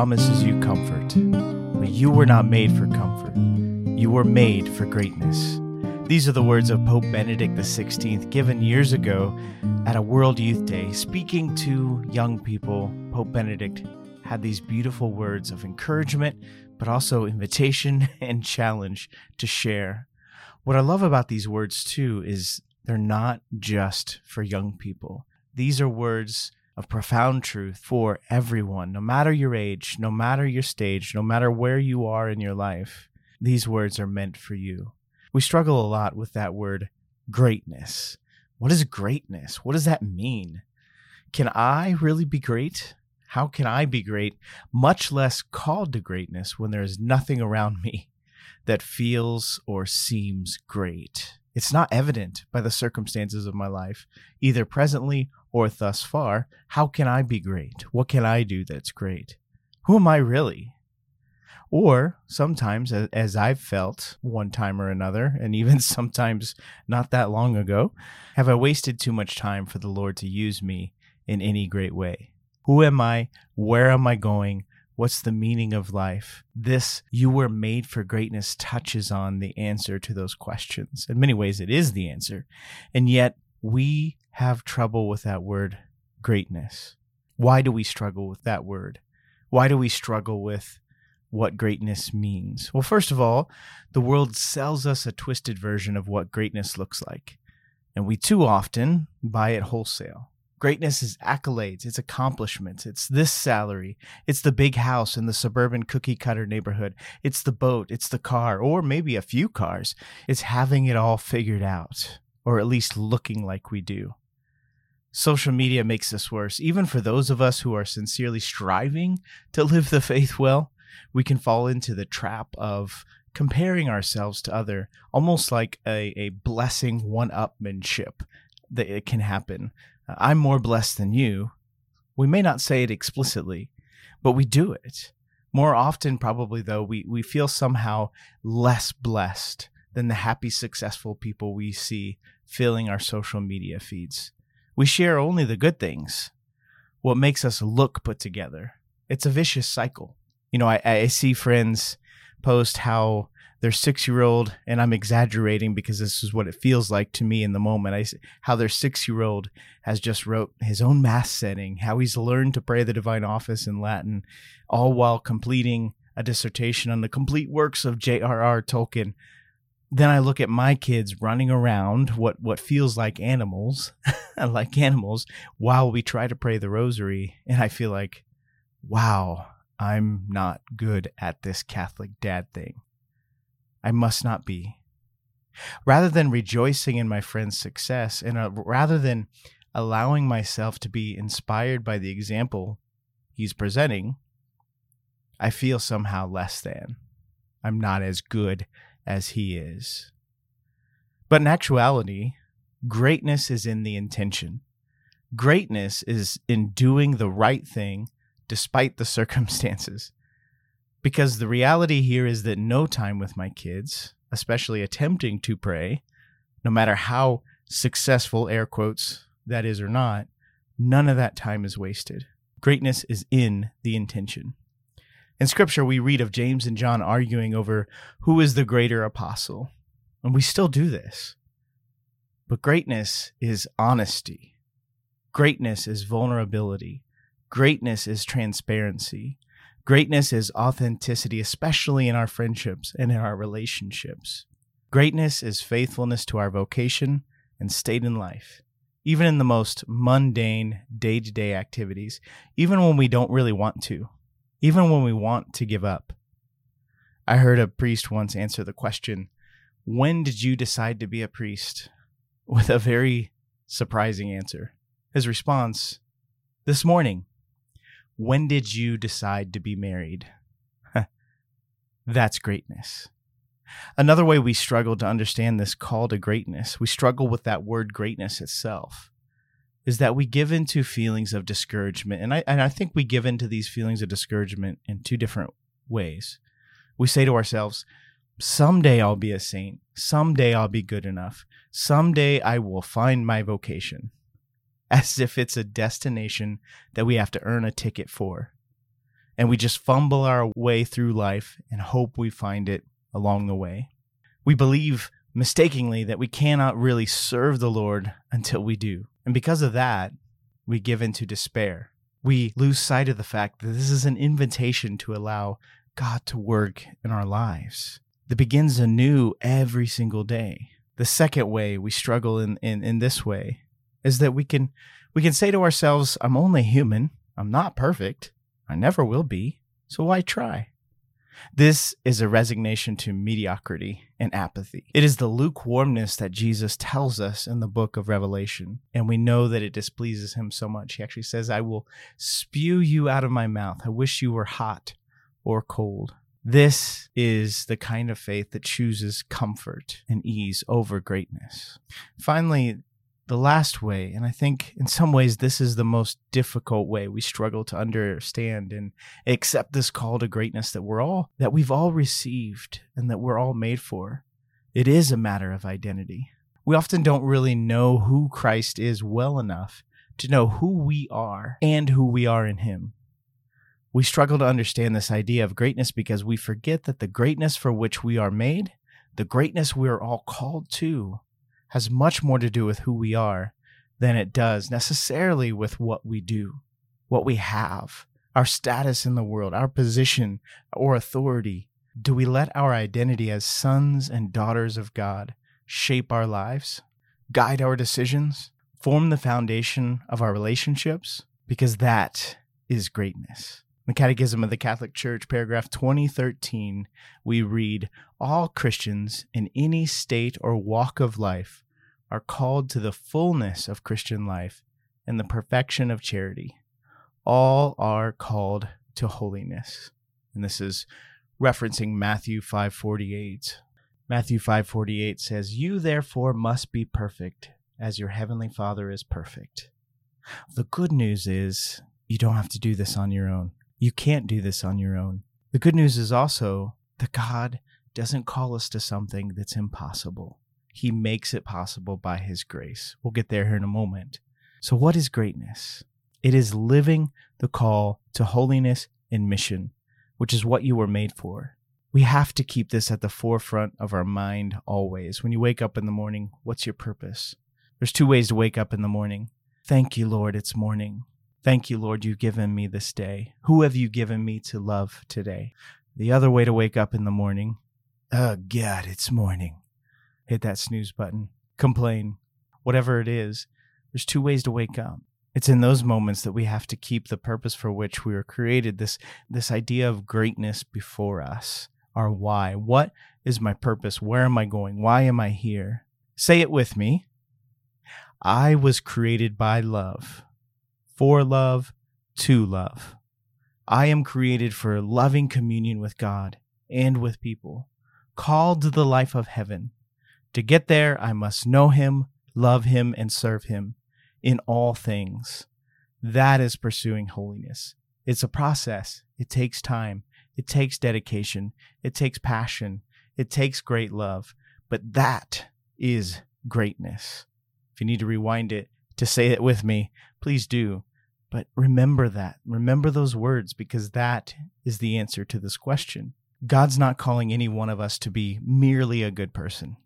promises you comfort, but you were not made for comfort. You were made for greatness. These are the words of Pope Benedict XVI given years ago at a World Youth Day. Speaking to young people, Pope Benedict had these beautiful words of encouragement, but also invitation and challenge to share. What I love about these words, too, is they're not just for young people. These are words of profound truth for everyone, no matter your age, no matter your stage, no matter where you are in your life. These words are meant for you. We struggle a lot with that word greatness. What is greatness? What does that mean? Can I really be great? How can I be great, much less called to greatness when there is nothing around me that feels or seems great? It's not evident by the circumstances of my life, either presently or thus far. How can I be great? What can I do that's great? Who am I really? Or sometimes, as I've felt one time or another, and even sometimes not that long ago, have I wasted too much time for the Lord to use me in any great way? Who am I? Where am I going? What's the meaning of life? This, you were made for greatness, touches on the answer to those questions. In many ways, it is the answer. And yet, we have trouble with that word greatness. Why do we struggle with that word? Why do we struggle with what greatness means? Well, first of all, the world sells us a twisted version of what greatness looks like, and we too often buy it wholesale. Greatness is accolades, it's accomplishments, it's this salary, it's the big house in the suburban cookie cutter neighborhood, it's the boat, it's the car, or maybe a few cars. It's having it all figured out, or at least looking like we do. Social media makes this worse. Even for those of us who are sincerely striving to live the faith well, we can fall into the trap of comparing ourselves to other, almost like a, a blessing one upmanship that it can happen. Uh, I'm more blessed than you. We may not say it explicitly, but we do it. More often, probably, though, we, we feel somehow less blessed than the happy, successful people we see filling our social media feeds. We share only the good things, what makes us look put together. It's a vicious cycle. You know, I, I see friends post how their six year old, and I'm exaggerating because this is what it feels like to me in the moment. I how their six year old has just wrote his own mass setting, how he's learned to pray the divine office in Latin, all while completing a dissertation on the complete works of J.R.R. Tolkien. Then I look at my kids running around, what what feels like animals, like animals, while we try to pray the rosary, and I feel like, wow, I'm not good at this Catholic dad thing. I must not be. Rather than rejoicing in my friend's success and uh, rather than allowing myself to be inspired by the example he's presenting, I feel somehow less than. I'm not as good as he is. But in actuality, greatness is in the intention. Greatness is in doing the right thing despite the circumstances because the reality here is that no time with my kids, especially attempting to pray, no matter how successful, air quotes, that is or not, none of that time is wasted. Greatness is in the intention. In scripture, we read of James and John arguing over who is the greater apostle, and we still do this. But greatness is honesty, greatness is vulnerability, greatness is transparency. Greatness is authenticity, especially in our friendships and in our relationships. Greatness is faithfulness to our vocation and state in life, even in the most mundane day to day activities, even when we don't really want to, even when we want to give up. I heard a priest once answer the question, When did you decide to be a priest? with a very surprising answer. His response, This morning when did you decide to be married? That's greatness. Another way we struggle to understand this call to greatness, we struggle with that word greatness itself, is that we give into feelings of discouragement. And I, and I think we give into these feelings of discouragement in two different ways. We say to ourselves, someday I'll be a saint. Someday I'll be good enough. Someday I will find my vocation as if it's a destination that we have to earn a ticket for. and we just fumble our way through life and hope we find it along the way. We believe mistakenly that we cannot really serve the Lord until we do. And because of that, we give into despair. We lose sight of the fact that this is an invitation to allow God to work in our lives that begins anew every single day. The second way we struggle in, in, in this way is that we can we can say to ourselves, I'm only human, I'm not perfect, I never will be, so why try? This is a resignation to mediocrity and apathy. It is the lukewarmness that Jesus tells us in the book of Revelation, and we know that it displeases him so much. He actually says, I will spew you out of my mouth. I wish you were hot or cold. This is the kind of faith that chooses comfort and ease over greatness. Finally, the last way, and I think in some ways this is the most difficult way we struggle to understand and accept this call to greatness that we're all that we've all received and that we're all made for. It is a matter of identity. We often don't really know who Christ is well enough to know who we are and who we are in him. We struggle to understand this idea of greatness because we forget that the greatness for which we are made, the greatness we are all called to, has much more to do with who we are than it does necessarily with what we do, what we have, our status in the world, our position or authority. Do we let our identity as sons and daughters of God shape our lives, guide our decisions, form the foundation of our relationships? Because that is greatness. The Catechism of the Catholic Church, paragraph 2013, we read All Christians in any state or walk of life are called to the fullness of Christian life and the perfection of charity. All are called to holiness. And this is referencing Matthew 5:48. Matthew 5:48 says, "You therefore must be perfect as your heavenly Father is perfect." The good news is you don't have to do this on your own. You can't do this on your own. The good news is also that God doesn't call us to something that's impossible. He makes it possible by His grace. We'll get there here in a moment. So, what is greatness? It is living the call to holiness and mission, which is what you were made for. We have to keep this at the forefront of our mind always. When you wake up in the morning, what's your purpose? There's two ways to wake up in the morning. Thank you, Lord, it's morning. Thank you, Lord, you've given me this day. Who have you given me to love today? The other way to wake up in the morning, oh God, it's morning. Hit that snooze button, complain, whatever it is. There's two ways to wake up. It's in those moments that we have to keep the purpose for which we were created, this, this idea of greatness before us, our why. What is my purpose? Where am I going? Why am I here? Say it with me. I was created by love for love, to love. I am created for loving communion with God and with people, called to the life of heaven. To get there, I must know Him, love Him, and serve Him in all things. That is pursuing holiness. It's a process. It takes time. It takes dedication. It takes passion. It takes great love. But that is greatness. If you need to rewind it to say it with me, please do. But remember that. Remember those words because that is the answer to this question. God's not calling any one of us to be merely a good person.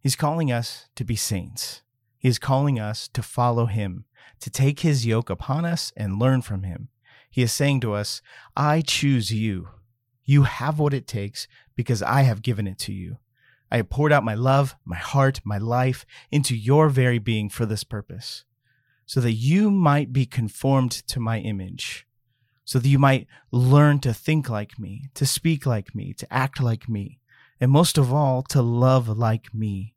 He's calling us to be saints. He is calling us to follow him, to take his yoke upon us and learn from him. He is saying to us, I choose you. You have what it takes because I have given it to you. I have poured out my love, my heart, my life into your very being for this purpose so that you might be conformed to my image, so that you might learn to think like me, to speak like me, to act like me, and most of all, to love like me.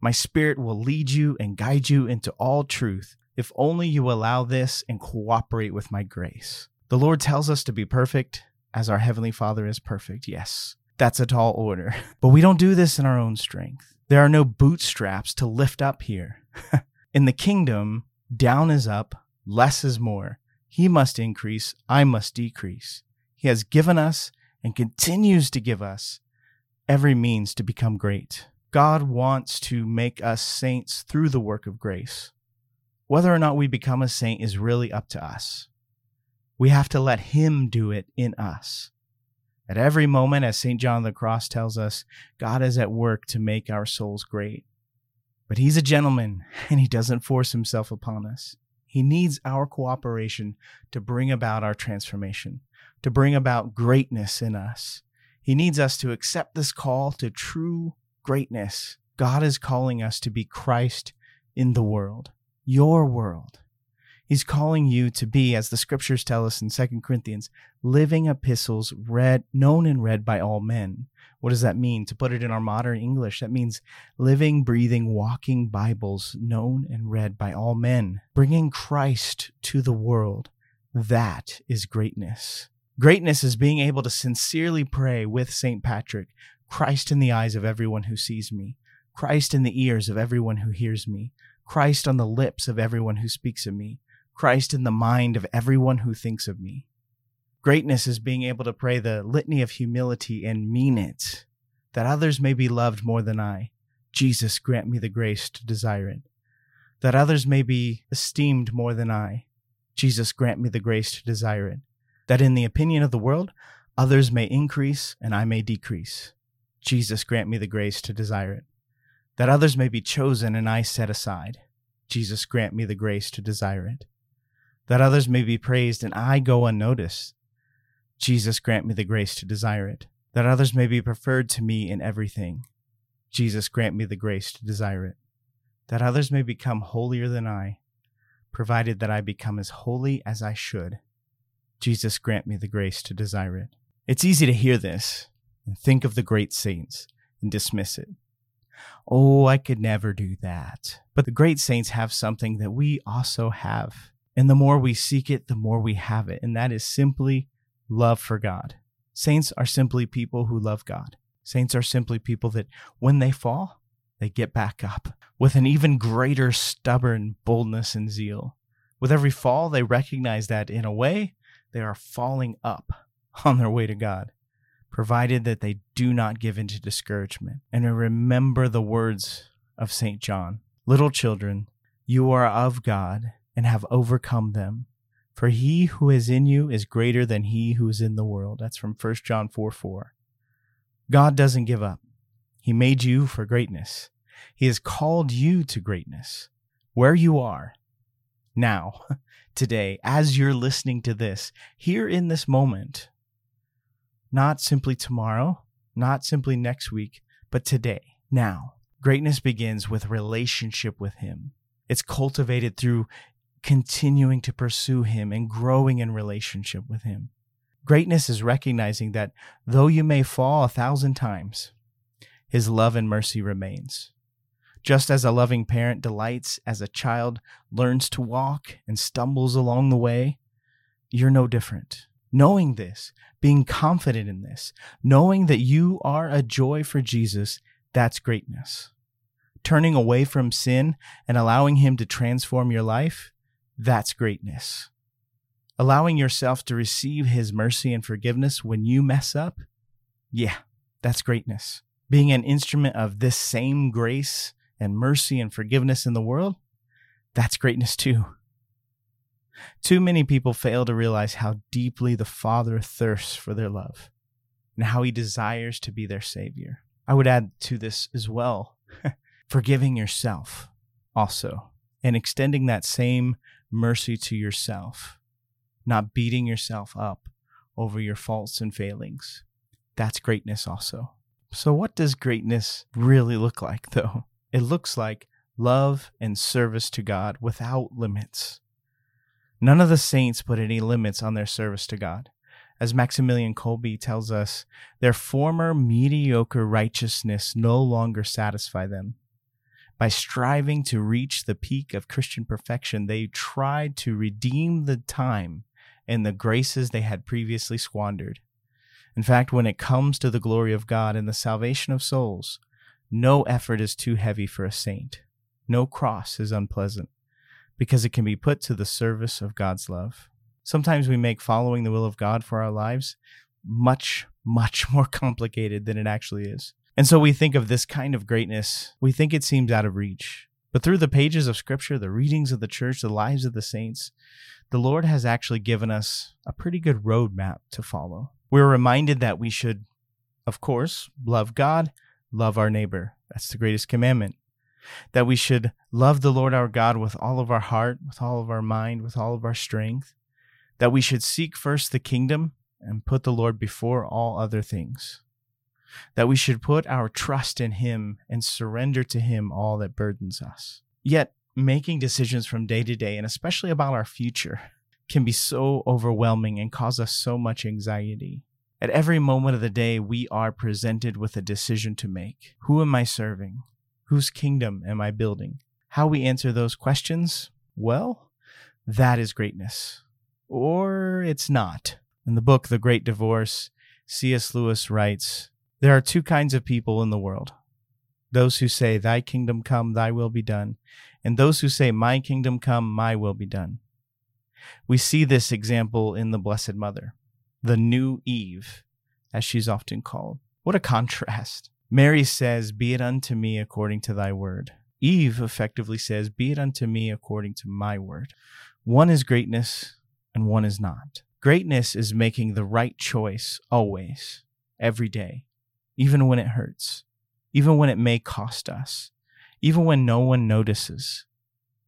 My spirit will lead you and guide you into all truth if only you allow this and cooperate with my grace. The Lord tells us to be perfect as our Heavenly Father is perfect. Yes, that's a tall order. But we don't do this in our own strength. There are no bootstraps to lift up here. in the kingdom, down is up, less is more. He must increase, I must decrease. He has given us and continues to give us every means to become great. God wants to make us saints through the work of grace. Whether or not we become a saint is really up to us. We have to let Him do it in us. At every moment, as St. John of the Cross tells us, God is at work to make our souls great. But He's a gentleman and He doesn't force Himself upon us. He needs our cooperation to bring about our transformation, to bring about greatness in us. He needs us to accept this call to true greatness. God is calling us to be Christ in the world, your world. He's calling you to be, as the scriptures tell us in 2 Corinthians, living epistles read, known and read by all men. What does that mean? To put it in our modern English, that means living, breathing, walking Bibles known and read by all men, bringing Christ to the world. That is greatness. Greatness is being able to sincerely pray with St. Patrick, Christ in the eyes of everyone who sees me, Christ in the ears of everyone who hears me, Christ on the lips of everyone who speaks of me, Christ in the mind of everyone who thinks of me. Greatness is being able to pray the litany of humility and mean it, that others may be loved more than I. Jesus, grant me the grace to desire it. That others may be esteemed more than I. Jesus, grant me the grace to desire it. That in the opinion of the world, others may increase and I may decrease. Jesus, grant me the grace to desire it. That others may be chosen and I set aside. Jesus, grant me the grace to desire it that others may be praised and I go unnoticed. Jesus, grant me the grace to desire it, that others may be preferred to me in everything. Jesus, grant me the grace to desire it, that others may become holier than I, provided that I become as holy as I should. Jesus, grant me the grace to desire it. It's easy to hear this and think of the great saints and dismiss it. Oh, I could never do that. But the great saints have something that we also have. And the more we seek it, the more we have it. And that is simply love for God. Saints are simply people who love God. Saints are simply people that when they fall, they get back up with an even greater stubborn boldness and zeal. With every fall, they recognize that in a way, they are falling up on their way to God, provided that they do not give in to discouragement and remember the words of St. John Little children, you are of God and have overcome them. For he who is in you is greater than he who is in the world. That's from 1 John 4 4. God doesn't give up. He made you for greatness. He has called you to greatness. Where you are now, today, as you're listening to this, here in this moment, not simply tomorrow, not simply next week, but today, now. Greatness begins with relationship with Him. It's cultivated through continuing to pursue Him and growing in relationship with Him. Greatness is recognizing that though you may fall a thousand times, His love and mercy remains. Just as a loving parent delights as a child learns to walk and stumbles along the way, you're no different. Knowing this, being confident in this, knowing that you are a joy for Jesus, that's greatness. Turning away from sin and allowing Him to transform your life, that's greatness. Allowing yourself to receive His mercy and forgiveness when you mess up, yeah, that's greatness. Being an instrument of this same grace and mercy and forgiveness in the world, that's greatness too. Too many people fail to realize how deeply the Father thirsts for their love and how he desires to be their Savior. I would add to this as well forgiving yourself also and extending that same mercy to yourself, not beating yourself up over your faults and failings. That's greatness also. So, what does greatness really look like, though? It looks like love and service to God without limits. None of the saints put any limits on their service to God. As Maximilian Kolbe tells us, their former mediocre righteousness no longer satisfy them. By striving to reach the peak of Christian perfection, they tried to redeem the time and the graces they had previously squandered. In fact, when it comes to the glory of God and the salvation of souls, no effort is too heavy for a saint. No cross is unpleasant because it can be put to the service of God's love. Sometimes we make following the will of God for our lives much, much more complicated than it actually is. And so we think of this kind of greatness, we think it seems out of reach. But through the pages of Scripture, the readings of the church, the lives of the saints, the Lord has actually given us a pretty good roadmap to follow. We're reminded that we should, of course, love God, love our neighbor. That's the greatest commandment. That we should love the Lord our God with all of our heart, with all of our mind, with all of our strength. That we should seek first the kingdom and put the Lord before all other things. That we should put our trust in Him and surrender to Him all that burdens us. Yet, making decisions from day to day, and especially about our future, can be so overwhelming and cause us so much anxiety. At every moment of the day, we are presented with a decision to make. Who am I serving? Whose kingdom am I building? How we answer those questions? Well, that is greatness. Or it's not. In the book, The Great Divorce, C.S. Lewis writes There are two kinds of people in the world those who say, Thy kingdom come, thy will be done, and those who say, My kingdom come, my will be done. We see this example in the Blessed Mother, the new Eve, as she's often called. What a contrast. Mary says, Be it unto me according to thy word. Eve effectively says, Be it unto me according to my word. One is greatness and one is not. Greatness is making the right choice always, every day, even when it hurts, even when it may cost us, even when no one notices.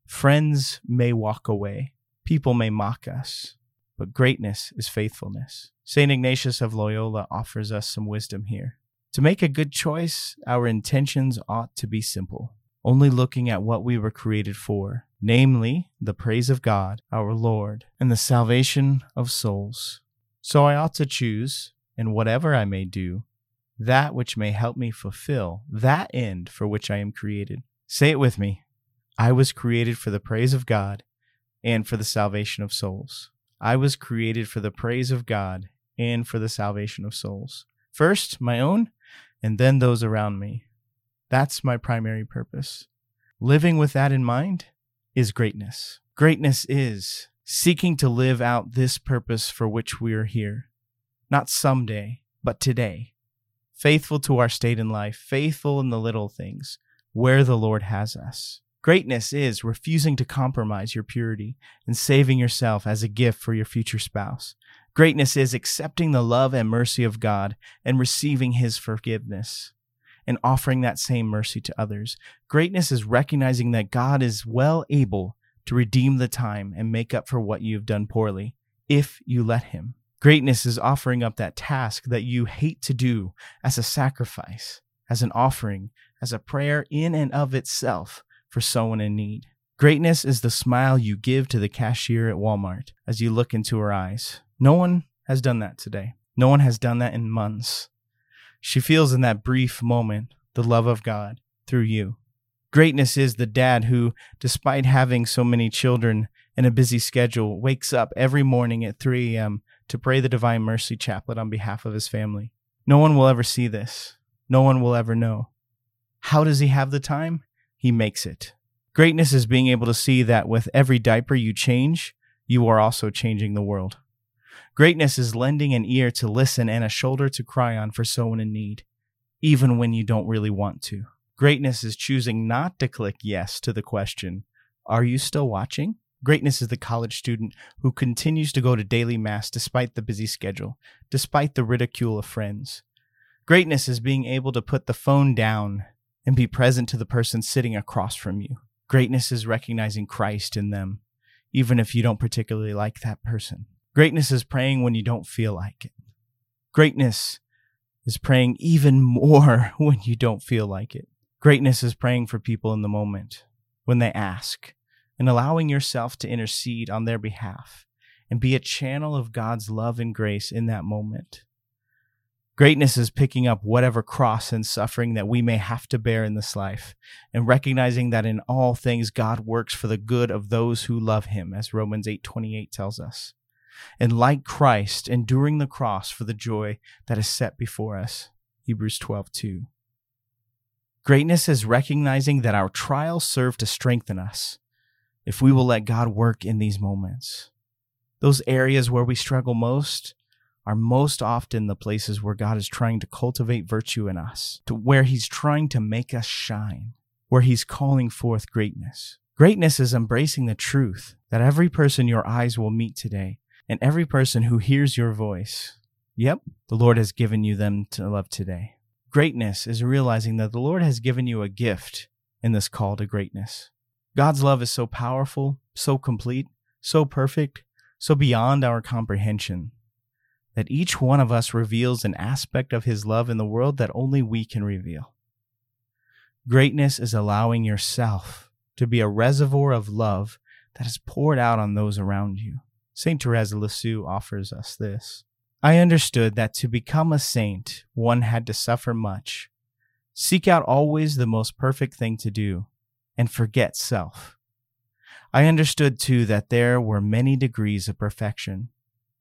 Friends may walk away, people may mock us, but greatness is faithfulness. St. Ignatius of Loyola offers us some wisdom here. To make a good choice, our intentions ought to be simple, only looking at what we were created for, namely, the praise of God, our Lord, and the salvation of souls. So I ought to choose, in whatever I may do, that which may help me fulfill that end for which I am created. Say it with me I was created for the praise of God and for the salvation of souls. I was created for the praise of God and for the salvation of souls. First, my own, and then those around me. That's my primary purpose. Living with that in mind is greatness. Greatness is seeking to live out this purpose for which we are here, not someday, but today. Faithful to our state in life, faithful in the little things, where the Lord has us. Greatness is refusing to compromise your purity and saving yourself as a gift for your future spouse. Greatness is accepting the love and mercy of God and receiving his forgiveness and offering that same mercy to others. Greatness is recognizing that God is well able to redeem the time and make up for what you have done poorly if you let him. Greatness is offering up that task that you hate to do as a sacrifice, as an offering, as a prayer in and of itself for someone in need. Greatness is the smile you give to the cashier at Walmart as you look into her eyes. No one has done that today. No one has done that in months. She feels in that brief moment the love of God through you. Greatness is the dad who, despite having so many children and a busy schedule, wakes up every morning at 3 a.m. to pray the Divine Mercy Chaplet on behalf of his family. No one will ever see this. No one will ever know. How does he have the time? he makes it. Greatness is being able to see that with every diaper you change, you are also changing the world. Greatness is lending an ear to listen and a shoulder to cry on for someone in need, even when you don't really want to. Greatness is choosing not to click yes to the question, Are you still watching? Greatness is the college student who continues to go to daily mass despite the busy schedule, despite the ridicule of friends. Greatness is being able to put the phone down and be present to the person sitting across from you. Greatness is recognizing Christ in them, even if you don't particularly like that person. Greatness is praying when you don't feel like it. Greatness is praying even more when you don't feel like it. Greatness is praying for people in the moment when they ask and allowing yourself to intercede on their behalf and be a channel of God's love and grace in that moment. Greatness is picking up whatever cross and suffering that we may have to bear in this life and recognizing that in all things God works for the good of those who love him as Romans 8:28 tells us. And like Christ enduring the cross for the joy that is set before us. Hebrews 12:2. Greatness is recognizing that our trials serve to strengthen us if we will let God work in these moments. Those areas where we struggle most, are most often the places where God is trying to cultivate virtue in us, to where He's trying to make us shine, where He's calling forth greatness. Greatness is embracing the truth that every person your eyes will meet today and every person who hears your voice. Yep, the Lord has given you them to love today. Greatness is realizing that the Lord has given you a gift in this call to greatness. God's love is so powerful, so complete, so perfect, so beyond our comprehension that each one of us reveals an aspect of His love in the world that only we can reveal. Greatness is allowing yourself to be a reservoir of love that is poured out on those around you. St. Therese of Lisieux offers us this. I understood that to become a saint, one had to suffer much, seek out always the most perfect thing to do, and forget self. I understood too that there were many degrees of perfection,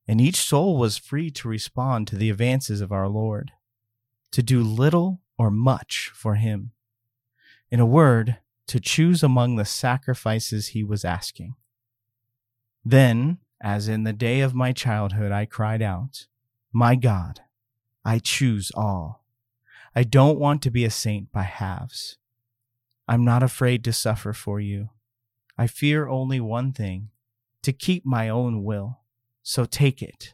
and each soul was free to respond to the advances of our Lord, to do little or much for Him. In a word, to choose among the sacrifices He was asking. Then, as in the day of my childhood, I cried out, My God, I choose all. I don't want to be a saint by halves. I'm not afraid to suffer for you. I fear only one thing to keep my own will. So take it,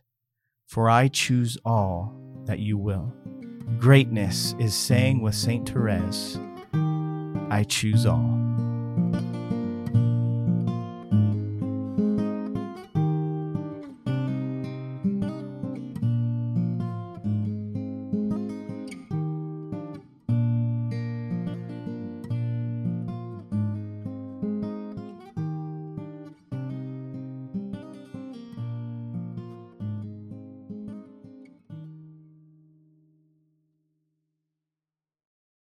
for I choose all that you will. Greatness is saying with Saint Therese, I choose all.